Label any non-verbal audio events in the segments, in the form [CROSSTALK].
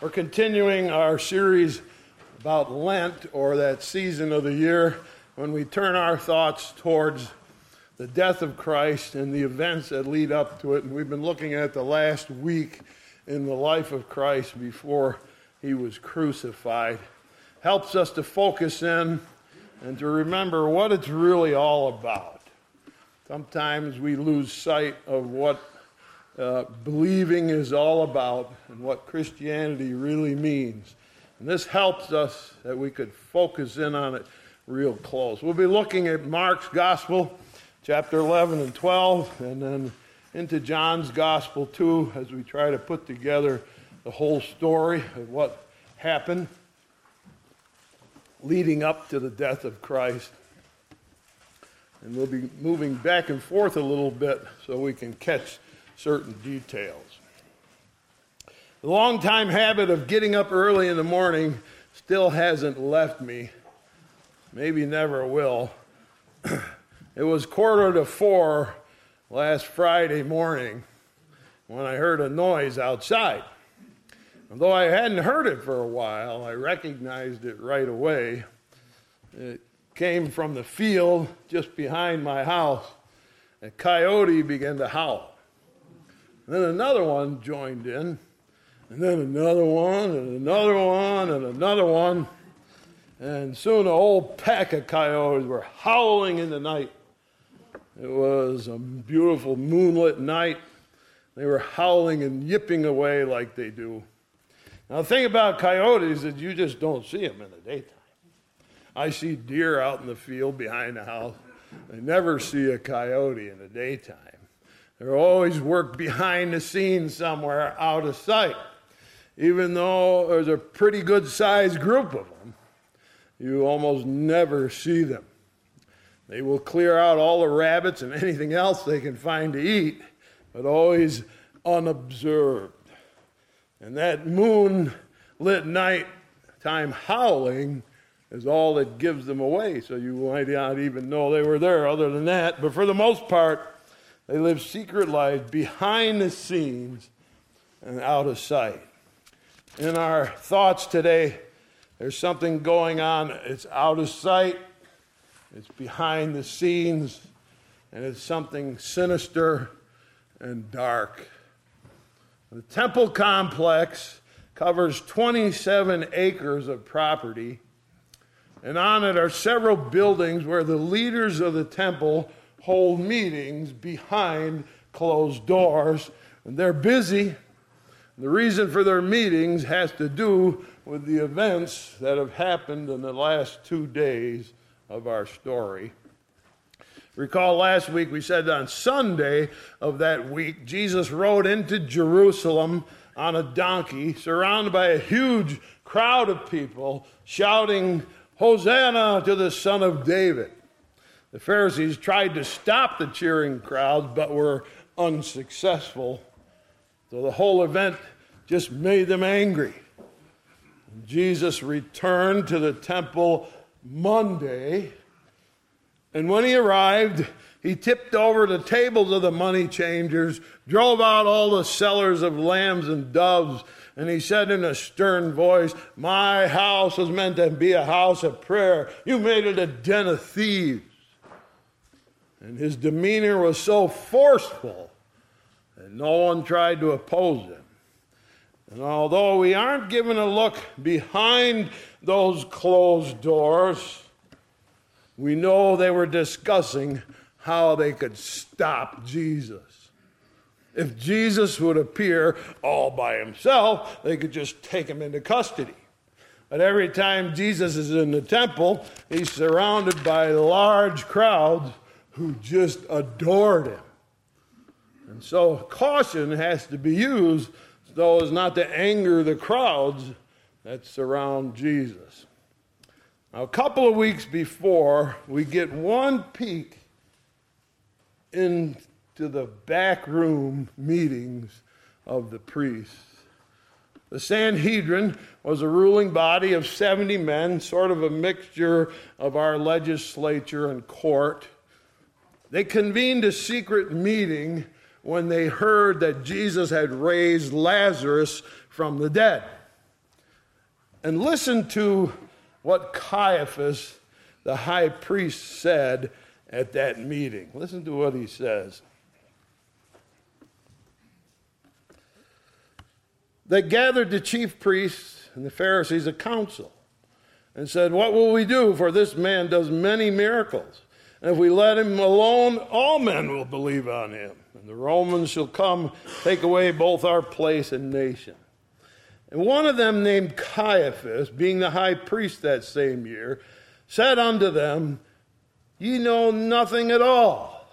We're continuing our series about Lent, or that season of the year when we turn our thoughts towards the death of Christ and the events that lead up to it. And we've been looking at the last week in the life of Christ before he was crucified. Helps us to focus in and to remember what it's really all about. Sometimes we lose sight of what uh, believing is all about and what Christianity really means. And this helps us that we could focus in on it real close. We'll be looking at Mark's Gospel, chapter 11 and 12, and then into John's Gospel too, as we try to put together the whole story of what happened leading up to the death of Christ. And we'll be moving back and forth a little bit so we can catch certain details. The long time habit of getting up early in the morning still hasn't left me. Maybe never will. it was quarter to four last Friday morning when I heard a noise outside. Although I hadn't heard it for a while, I recognized it right away. It came from the field just behind my house. A coyote began to howl. And then another one joined in, and then another one, and another one, and another one. And soon a whole pack of coyotes were howling in the night. It was a beautiful moonlit night. They were howling and yipping away like they do. Now, the thing about coyotes is you just don't see them in the daytime. I see deer out in the field behind the house. I never see a coyote in the daytime. They're always work behind the scenes somewhere out of sight. Even though there's a pretty good sized group of them, you almost never see them. They will clear out all the rabbits and anything else they can find to eat, but always unobserved. And that moonlit night time howling is all that gives them away, so you might not even know they were there other than that. But for the most part, they live secret lives behind the scenes and out of sight. In our thoughts today, there's something going on. It's out of sight, it's behind the scenes, and it's something sinister and dark. The temple complex covers 27 acres of property, and on it are several buildings where the leaders of the temple hold meetings behind closed doors. And they're busy. The reason for their meetings has to do with the events that have happened in the last two days of our story. Recall last week we said on Sunday of that week, Jesus rode into Jerusalem on a donkey, surrounded by a huge crowd of people shouting, Hosanna to the Son of David. The Pharisees tried to stop the cheering crowds, but were unsuccessful. So the whole event just made them angry. Jesus returned to the temple Monday, and when he arrived, he tipped over the tables of the money changers, drove out all the sellers of lambs and doves, and he said in a stern voice, My house was meant to be a house of prayer. You made it a den of thieves. And his demeanor was so forceful that no one tried to oppose him. And although we aren't given a look behind those closed doors, we know they were discussing how they could stop Jesus. If Jesus would appear all by himself, they could just take him into custody. But every time Jesus is in the temple, he's surrounded by large crowds who just adored him. And so caution has to be used so as not to anger the crowds that surround Jesus. Now, a couple of weeks before, we get one peek into the back room meetings of the priests. The Sanhedrin was a ruling body of 70 men, sort of a mixture of our legislature and court. They convened a secret meeting when they heard that Jesus had raised Lazarus from the dead. And listen to what Caiaphas, the high priest, said at that meeting. Listen to what he says. They gathered the chief priests and the Pharisees a council and said, What will we do? For this man does many miracles. And if we let him alone, all men will believe on him. And the Romans shall come, take away both our place and nation. And one of them, named Caiaphas, being the high priest that same year, said unto them, Ye know nothing at all,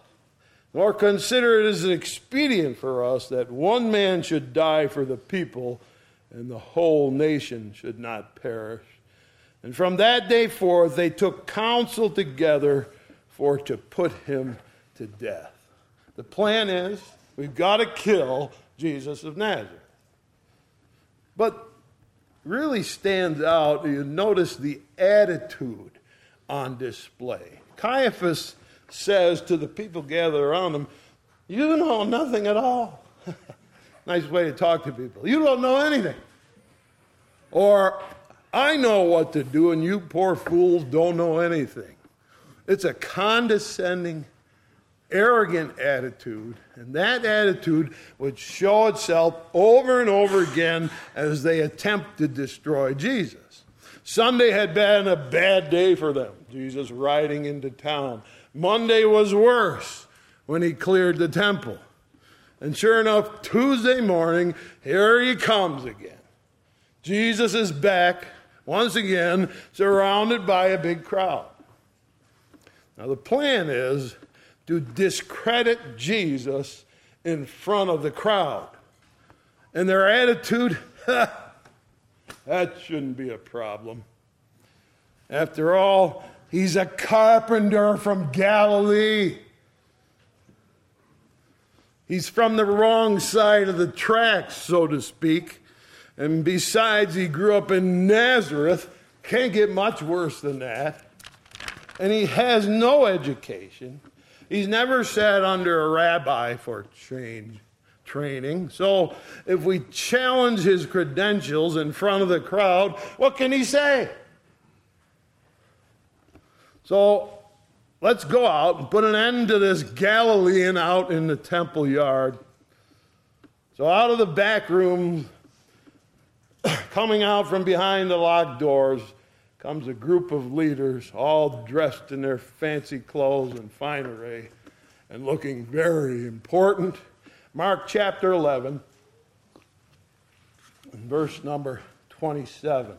nor consider it as expedient for us that one man should die for the people, and the whole nation should not perish. And from that day forth they took counsel together for to put him to death. The plan is we've got to kill Jesus of Nazareth. But really stands out, you notice the attitude on display. Caiaphas says to the people gathered around him, You know nothing at all. [LAUGHS] nice way to talk to people. You don't know anything. Or, I know what to do, and you poor fools don't know anything. It's a condescending, arrogant attitude, and that attitude would show itself over and over again as they attempt to destroy Jesus. Sunday had been a bad day for them, Jesus riding into town. Monday was worse when he cleared the temple. And sure enough, Tuesday morning, here he comes again. Jesus is back once again, surrounded by a big crowd. Now, the plan is to discredit Jesus in front of the crowd. And their attitude, [LAUGHS] that shouldn't be a problem. After all, he's a carpenter from Galilee. He's from the wrong side of the tracks, so to speak. And besides, he grew up in Nazareth. Can't get much worse than that. And he has no education. He's never sat under a rabbi for change, training. So if we challenge his credentials in front of the crowd, what can he say? So let's go out and put an end to this Galilean out in the temple yard. So out of the back room, [COUGHS] coming out from behind the locked doors, comes a group of leaders, all dressed in their fancy clothes and finery, and looking very important. Mark chapter 11, verse number 27.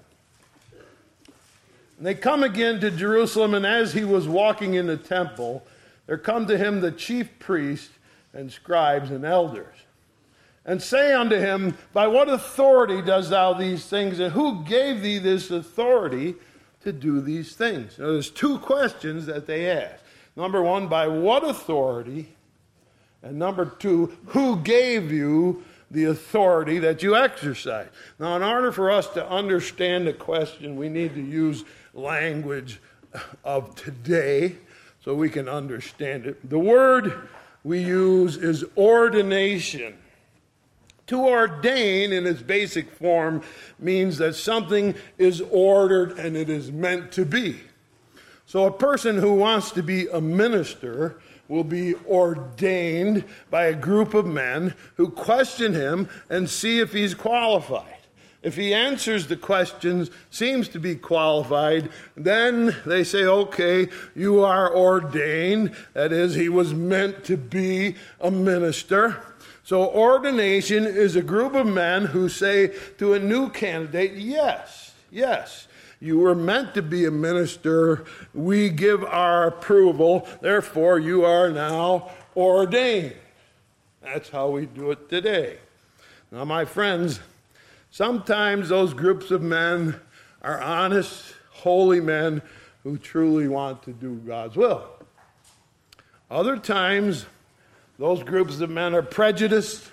And they come again to Jerusalem, and as he was walking in the temple, there come to him the chief priests and scribes and elders, and say unto him, By what authority does thou these things, and who gave thee this authority to do these things? Now, there's two questions that they ask. Number one, by what authority? And number two, who gave you the authority that you exercise? Now, in order for us to understand the question, we need to use language of today so we can understand it. The word we use is ordination. To ordain in its basic form means that something is ordered and it is meant to be. So a person who wants to be a minister will be ordained by a group of men who question him and see if he's qualified. If he answers the questions, seems to be qualified, then they say, okay, you are ordained. That is, he was meant to be a minister. So, ordination is a group of men who say to a new candidate, Yes, yes, you were meant to be a minister. We give our approval. Therefore, you are now ordained. That's how we do it today. Now, my friends, sometimes those groups of men are honest, holy men who truly want to do God's will. Other times, those groups of men are prejudiced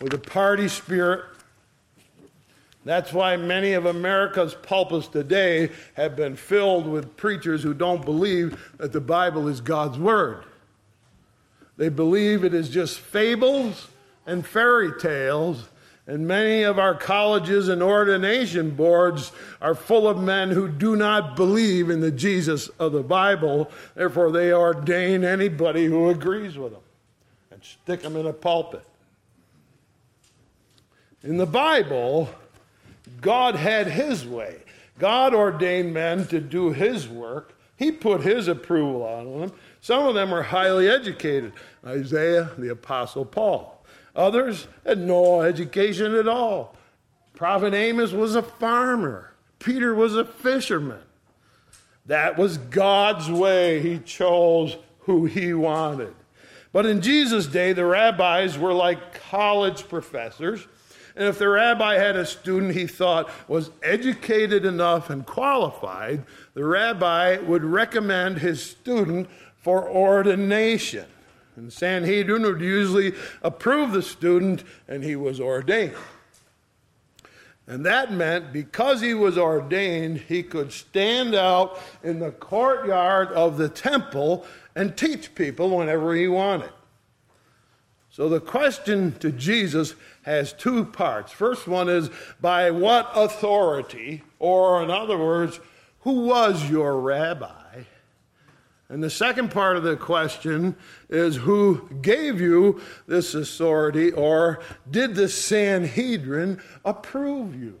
with a party spirit. That's why many of America's pulpits today have been filled with preachers who don't believe that the Bible is God's Word. They believe it is just fables and fairy tales, And many of our colleges and ordination boards are full of men who do not believe in the Jesus of the Bible. Therefore, they ordain anybody who agrees with them and stick them in a pulpit. In the Bible, God had his way. God ordained men to do his work. He put his approval on them. Some of them were highly educated Isaiah, the Apostle Paul. Others had no education at all. Prophet Amos was a farmer, Peter was a fisherman. That was God's way. He chose who he wanted. But in Jesus' day, the rabbis were like college professors. And if the rabbi had a student he thought was educated enough and qualified, the rabbi would recommend his student for ordination. And Sanhedrin would usually approve the student, and he was ordained. And that meant because he was ordained, he could stand out in the courtyard of the temple and teach people whenever he wanted. So the question to Jesus has two parts. First one is by what authority, or in other words, who was your rabbi? And the second part of the question is who gave you this authority, or did the Sanhedrin approve you?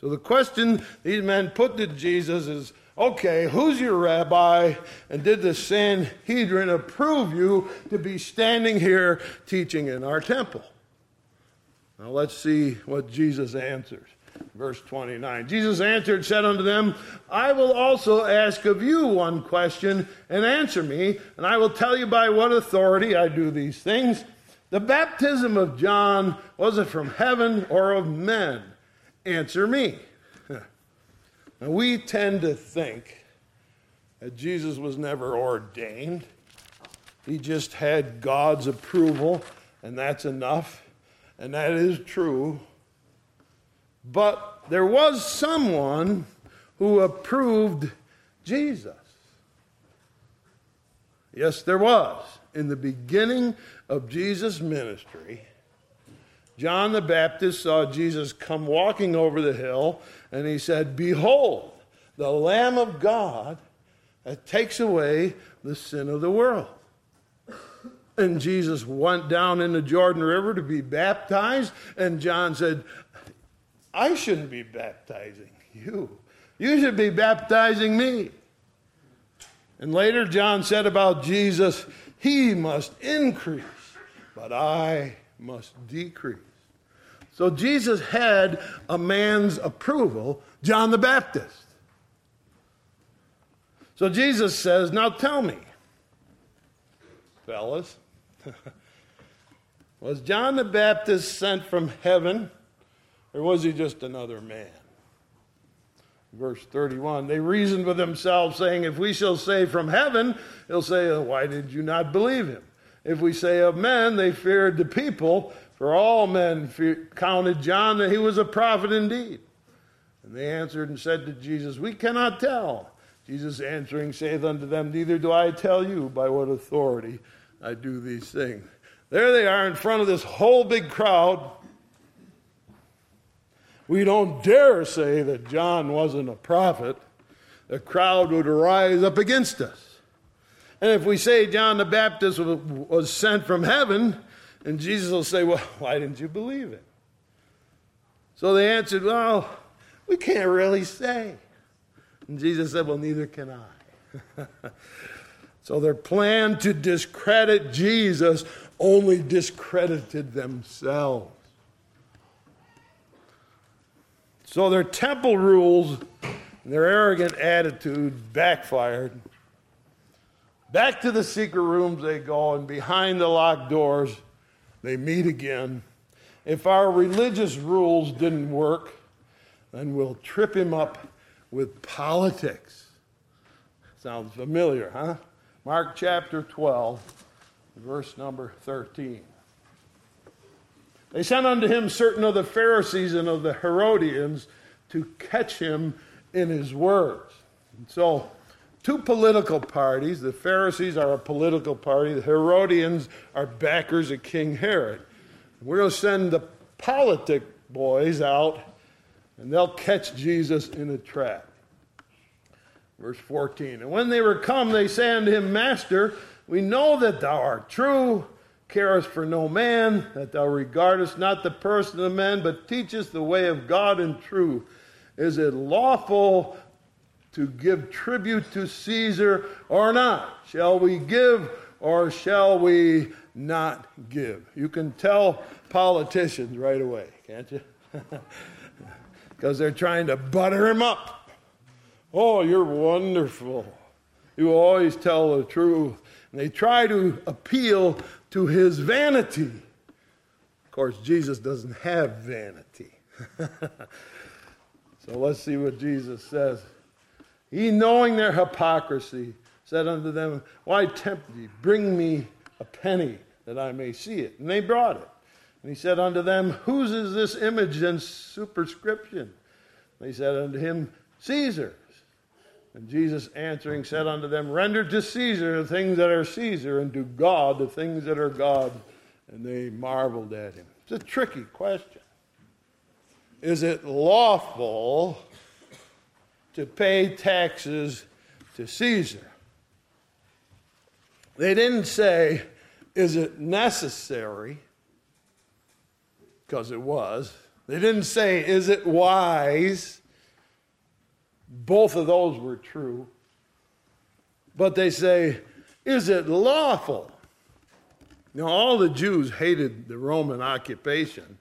So the question these men put to Jesus is okay, who's your rabbi? And did the Sanhedrin approve you to be standing here teaching in our temple? Now let's see what Jesus answers. Verse 29. Jesus answered, said unto them, I will also ask of you one question, and answer me, and I will tell you by what authority I do these things. The baptism of John, was it from heaven or of men? Answer me. Now, we tend to think that Jesus was never ordained, he just had God's approval, and that's enough. And that is true. But there was someone who approved Jesus. Yes, there was. In the beginning of Jesus' ministry, John the Baptist saw Jesus come walking over the hill, and he said, Behold, the Lamb of God that takes away the sin of the world. And Jesus went down in the Jordan River to be baptized, and John said, I shouldn't be baptizing you. You should be baptizing me. And later, John said about Jesus, He must increase, but I must decrease. So Jesus had a man's approval, John the Baptist. So Jesus says, Now tell me, fellas, [LAUGHS] was John the Baptist sent from heaven? Or was he just another man? Verse 31 They reasoned with themselves, saying, If we shall say from heaven, he'll say, Why did you not believe him? If we say of men, they feared the people, for all men counted John that he was a prophet indeed. And they answered and said to Jesus, We cannot tell. Jesus answering saith unto them, Neither do I tell you by what authority I do these things. There they are in front of this whole big crowd we don't dare say that John wasn't a prophet. The crowd would rise up against us. And if we say John the Baptist was sent from heaven, and Jesus will say, Well, why didn't you believe it? So they answered, Well, we can't really say. And Jesus said, Well, neither can I. [LAUGHS] so their plan to discredit Jesus only discredited themselves. So their temple rules and their arrogant attitude backfired. Back to the secret rooms they go, and behind the locked doors, they meet again. If our religious rules didn't work, then we'll trip him up with politics. Sounds familiar, huh? Mark chapter 12, verse number 13. They sent unto him certain of the Pharisees and of the Herodians to catch him in his words. And so, two political parties. The Pharisees are a political party, the Herodians are backers of King Herod. We're going to send the politic boys out, and they'll catch Jesus in a trap. Verse 14. And when they were come, they say unto him, Master, we know that thou art true, carest for no man, that thou regardest not the person of men, but teachest the way of God in truth. Is it lawful to give tribute to Caesar or not? Shall we give or shall we not give? You can tell politicians right away, can't you? [LAUGHS] Because they're trying to butter him up. Oh, you're wonderful. You always tell the truth. And they try to appeal to his vanity. Of course, Jesus doesn't have vanity. [LAUGHS] so let's see what Jesus says. He, knowing their hypocrisy, said unto them, Why tempt ye? Bring me a penny that I may see it. And they brought it. And he said unto them, Whose is this image and superscription? They said unto him, Caesar's. And Jesus answering said unto them, Render to Caesar the things that are Caesar, and to God the things that are God. And they marveled at him. It's a tricky question. Is it lawful to pay taxes to Caesar? They didn't say, Is it necessary? Because it was. They didn't say, Is it wise? Both of those were true. But they say, Is it lawful? Now, all the Jews hated the Roman occupation,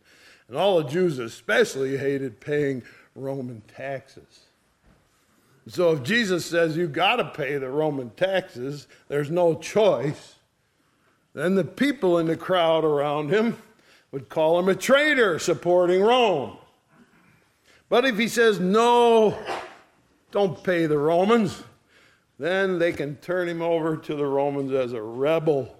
and all the Jews especially hated paying Roman taxes. So if Jesus says you got to pay the Roman taxes, there's no choice, then the people in the crowd around him would call him a traitor supporting Rome. But if he says, no, don't pay the Romans, then they can turn him over to the Romans as a rebel.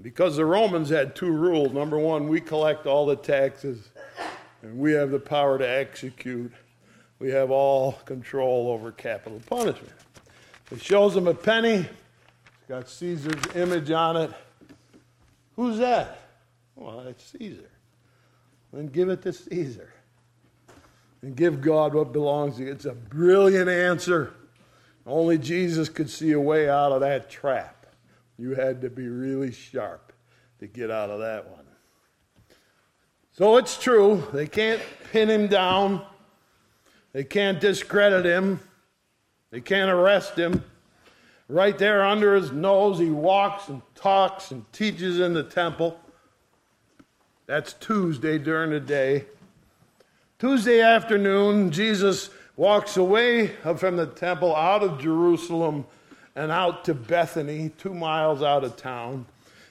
Because the Romans had two rules. Number one, we collect all the taxes and we have the power to execute. We have all control over capital punishment. It shows them a penny, it's got Caesar's image on it. Who's that? Well, it's Caesar. Then give it to Caesar. And give God what belongs to you. It's a brilliant answer. Only Jesus could see a way out of that trap. You had to be really sharp to get out of that one. So it's true. They can't pin him down. They can't discredit him. They can't arrest him. Right there under his nose, he walks and talks and teaches in the temple. That's Tuesday during the day. Tuesday afternoon, Jesus walks away from the temple out of Jerusalem and out to Bethany, two miles out of town.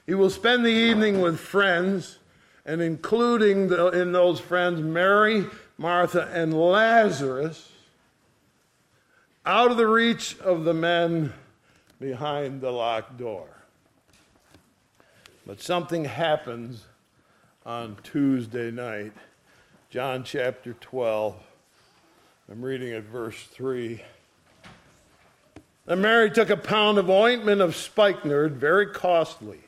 He will spend the evening with friends, and including the, in those friends Mary, Martha, and Lazarus, out of the reach of the men behind the locked door. But something happens on Tuesday night. John chapter 12. I'm reading at verse 3. And Mary took a pound of ointment of spikenard, very costly,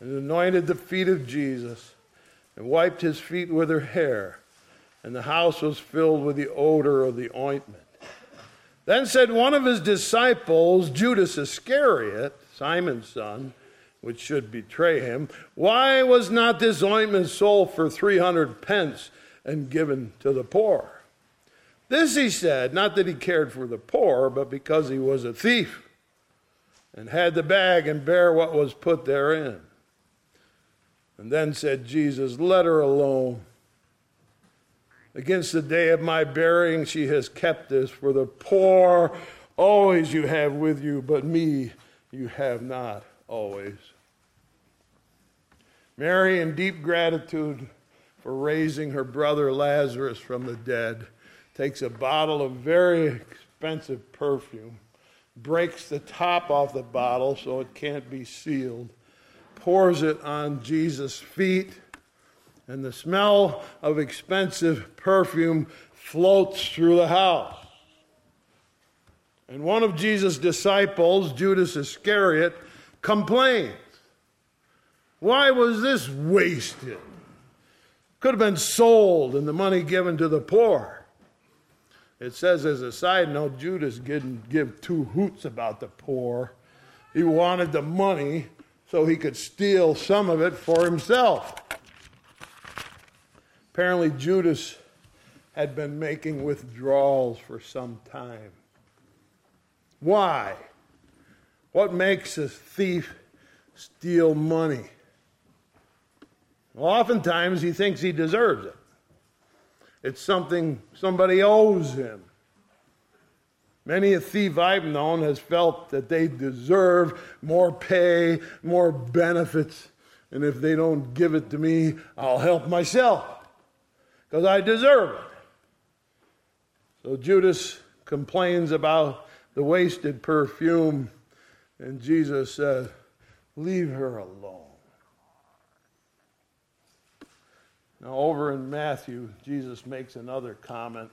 and anointed the feet of Jesus, and wiped his feet with her hair. And the house was filled with the odor of the ointment. Then said one of his disciples, Judas Iscariot, Simon's son, which should betray him, Why was not this ointment sold for 300 pence and given to the poor? This he said, not that he cared for the poor, but because he was a thief and had the bag and bare what was put therein. And then said Jesus, Let her alone. Against the day of my burying, she has kept this. For the poor always you have with you, but me you have not always. Mary, in deep gratitude for raising her brother Lazarus from the dead, takes a bottle of very expensive perfume, breaks the top off the bottle so it can't be sealed, pours it on Jesus' feet and the smell of expensive perfume floats through the house. And one of Jesus' disciples, Judas Iscariot, complains. Why was this wasted? Could have been sold and the money given to the poor. It says, as a side note, Judas didn't give two hoots about the poor. He wanted the money so he could steal some of it for himself. Apparently, Judas had been making withdrawals for some time. Why? What makes a thief steal money? Well, oftentimes he thinks he deserves it. It's something somebody owes him. Many a thief I've known has felt that they deserve more pay, more benefits, and if they don't give it to me, I'll help myself because I deserve it. So Judas complains about the wasted perfume, and Jesus says, Leave her alone. Now, over in Matthew, Jesus makes another comment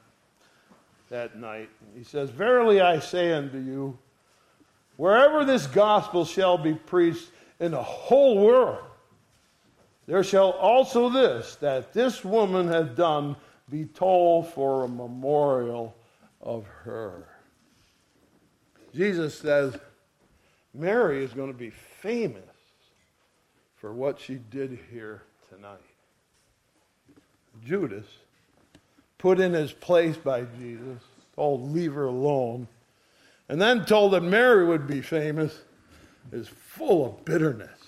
that night. He says, Verily I say unto you, wherever this gospel shall be preached in the whole world, there shall also this, that this woman hath done, be told for a memorial of her. Jesus says, Mary is going to be famous for what she did here tonight. Judas, put in his place by Jesus, told, Leave her alone, and then told that Mary would be famous, is full of bitterness.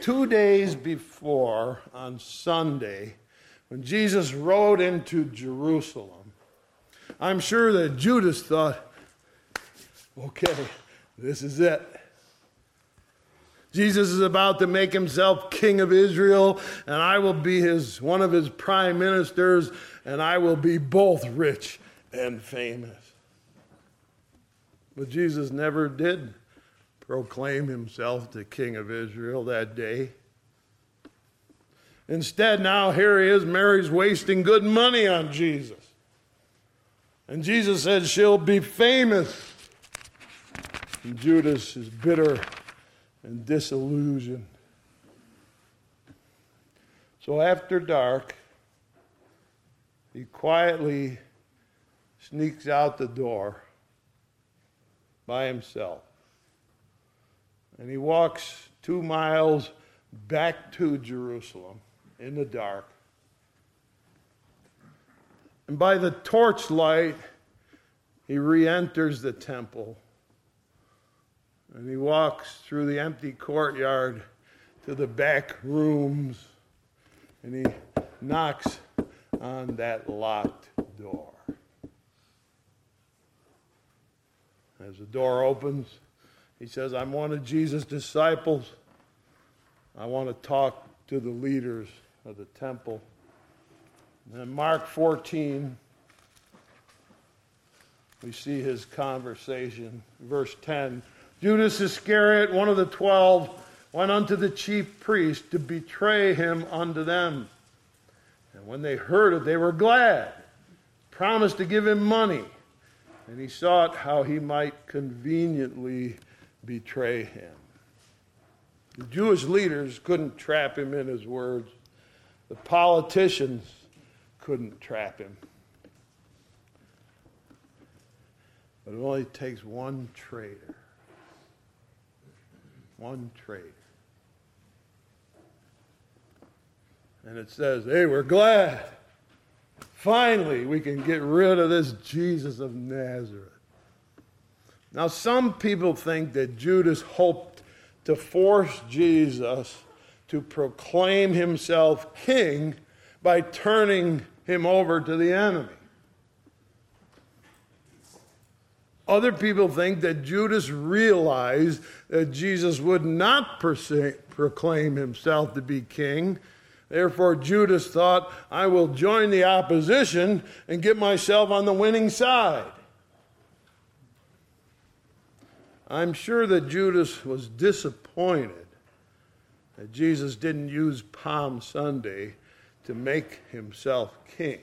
Two days before, on Sunday, when Jesus rode into Jerusalem, I'm sure that Judas thought, okay, this is it. Jesus is about to make himself king of Israel, and I will be his one of his prime ministers, and I will be both rich and famous. But Jesus never did proclaim himself the king of Israel that day. Instead, now here he is, Mary's wasting good money on Jesus. And Jesus said she'll be famous. And Judas is bitter and disillusioned. So after dark, he quietly sneaks out the door by himself. And he walks two miles back to Jerusalem in the dark. And by the torchlight, he re enters the temple and he walks through the empty courtyard to the back rooms and he knocks on that locked door. As the door opens, he says, I'm one of Jesus' disciples. I want to talk to the leaders of the temple. And in Mark 14, we see his conversation. Verse 10 Judas Iscariot, one of the twelve, went unto the chief priests to betray him unto them. And when they heard it, they were glad, promised to give him money. And he sought how he might conveniently betray him. The Jewish leaders couldn't trap him in his words, the politicians couldn't trap him. But it only takes one traitor one traitor. And it says, hey, we're glad. Finally, we can get rid of this Jesus of Nazareth. Now, some people think that Judas hoped to force Jesus to proclaim himself king by turning him over to the enemy. Other people think that Judas realized that Jesus would not proclaim himself to be king. Therefore, Judas thought, I will join the opposition and get myself on the winning side. I'm sure that Judas was disappointed that Jesus didn't use Palm Sunday to make himself king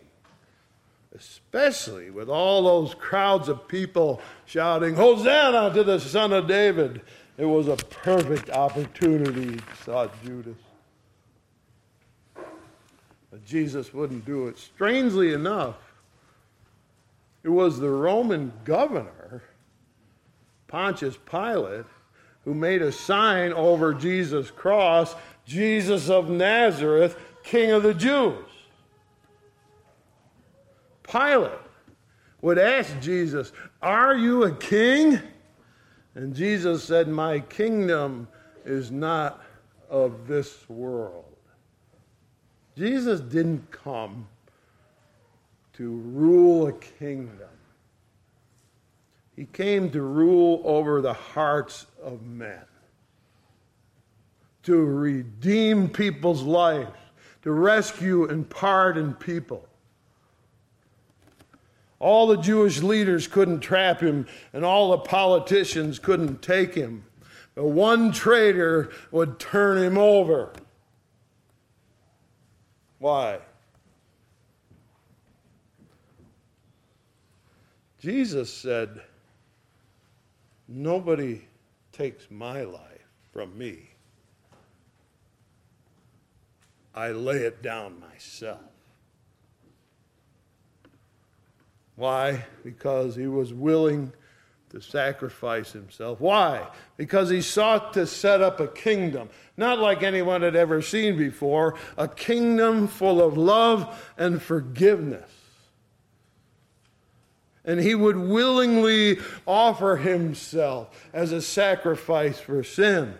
especially with all those crowds of people shouting, Hosanna to the Son of David, It was a perfect opportunity, thought Judas. But Jesus wouldn't do it. Strangely enough, it was the Roman governor, Pontius Pilate, who made a sign over Jesus' cross Jesus of Nazareth, King of the Jews. Pilate would ask Jesus, Are you a king? And Jesus said, My kingdom is not of this world. Jesus didn't come to rule a kingdom. He came to rule over the hearts of men, to redeem people's lives, to rescue and pardon people. All the Jewish leaders couldn't trap him, and all the politicians couldn't take him. But one traitor would turn him over. Why? Jesus said, Nobody takes my life from me. I lay it down myself. Why? Because he was willing to sacrifice himself. Why? Because he sought to set up a kingdom, not like anyone had ever seen before, a kingdom full of love and forgiveness. And he would willingly offer himself as a sacrifice for sin.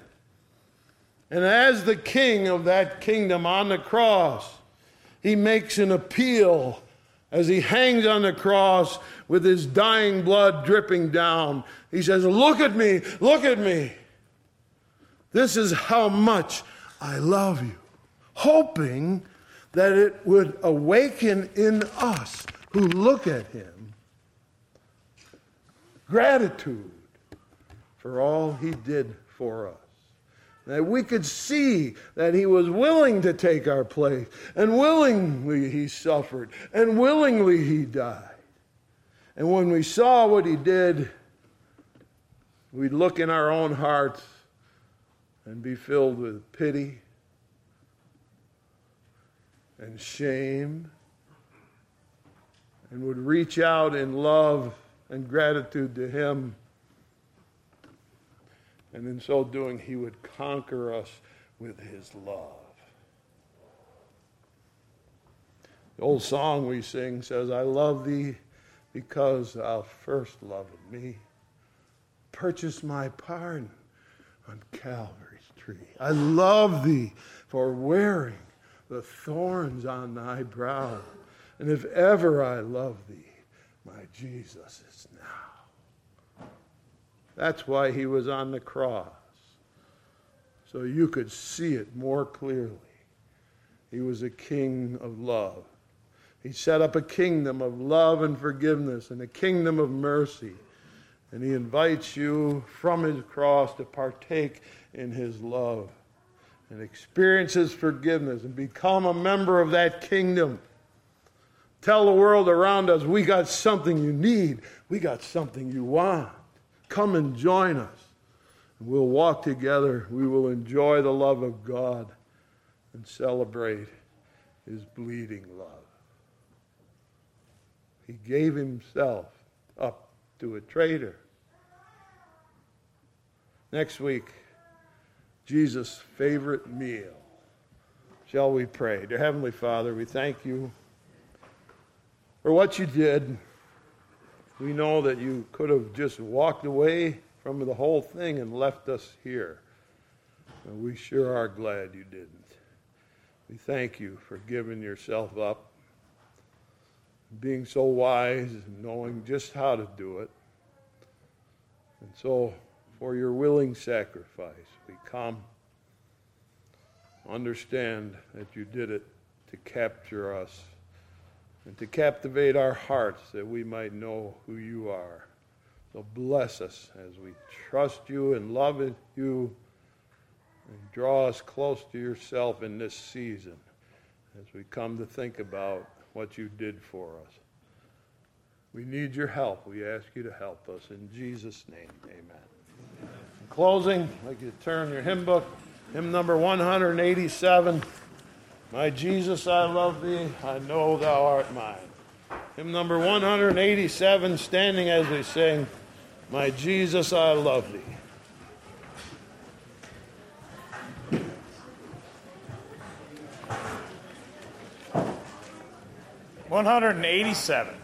And as the king of that kingdom on the cross, he makes an appeal as he hangs on the cross with his dying blood dripping down. He says, Look at me, look at me. This is how much I love you. Hoping that it would awaken in us who look at him gratitude for all he did for us that we could see that he was willing to take our place, and willingly he suffered, and willingly he died. And when we saw what he did, we'd look in our own hearts and be filled with pity and shame, and would reach out in love and gratitude to him and in so doing, he would conquer us with his love. The old song we sing says, I love thee because thou first loved me. Purchase my pardon on Calvary's tree. I love thee for wearing the thorns on thy brow. And if ever I love thee, my Jesus is now. That's why he was on the cross, so you could see it more clearly. He was a king of love. He set up a kingdom of love and forgiveness and a kingdom of mercy. And he invites you from his cross to partake in his love and experience his forgiveness and become a member of that kingdom. Tell the world around us we got something you need, we got something you want. Come and join us. We'll walk together. We will enjoy the love of God and celebrate his bleeding love. He gave himself up to a traitor. Next week, Jesus' favorite meal. Shall we pray? Dear Heavenly Father, we thank you for what you did. We know that you could have just walked away from the whole thing and left us here. And we sure are glad you didn't. We thank you for giving yourself up, being so wise and knowing just how to do it. And so, for your willing sacrifice, we come, understand that you did it to capture us and to captivate our hearts that we might know who you are. So bless us as we trust you and love you and draw us close to yourself in this season as we come to think about what you did for us. We need your help. We ask you to help us. In Jesus' name, amen. amen. closing, I'd like you to turn your hymn book, hymn number 187. My Jesus, I love thee, I know thou art mine. Hymn number 187, standing as we sing, My Jesus, I love thee. One hundred and eighty-seven.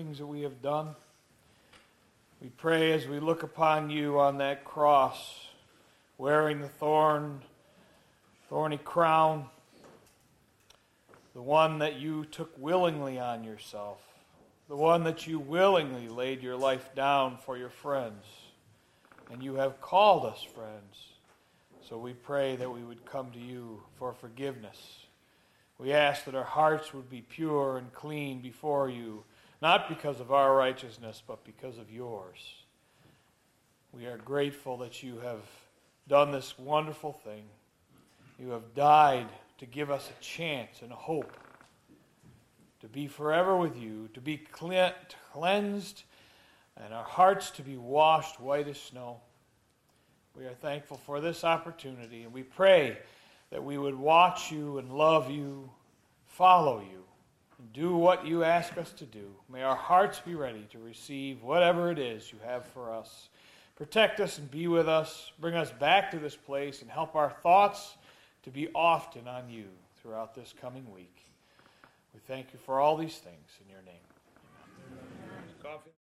Things that we have done. We pray as we look upon you on that cross, wearing the thorn, thorny crown, the one that you took willingly on yourself, the one that you willingly laid your life down for your friends. And you have called us friends. So we pray that we would come to you for forgiveness. We ask that our hearts would be pure and clean before you not because of our righteousness, but because of yours. We are grateful that you have done this wonderful thing. You have died to give us a chance and a hope to be forever with you, to be cleansed, and our hearts to be washed white as snow. We are thankful for this opportunity, and we pray that we would watch you and love you, follow you, do what you ask us to do. May our hearts be ready to receive whatever it is you have for us. Protect us and be with us. Bring us back to this place and help our thoughts to be often on you throughout this coming week. We thank you for all these things in your name. Amen.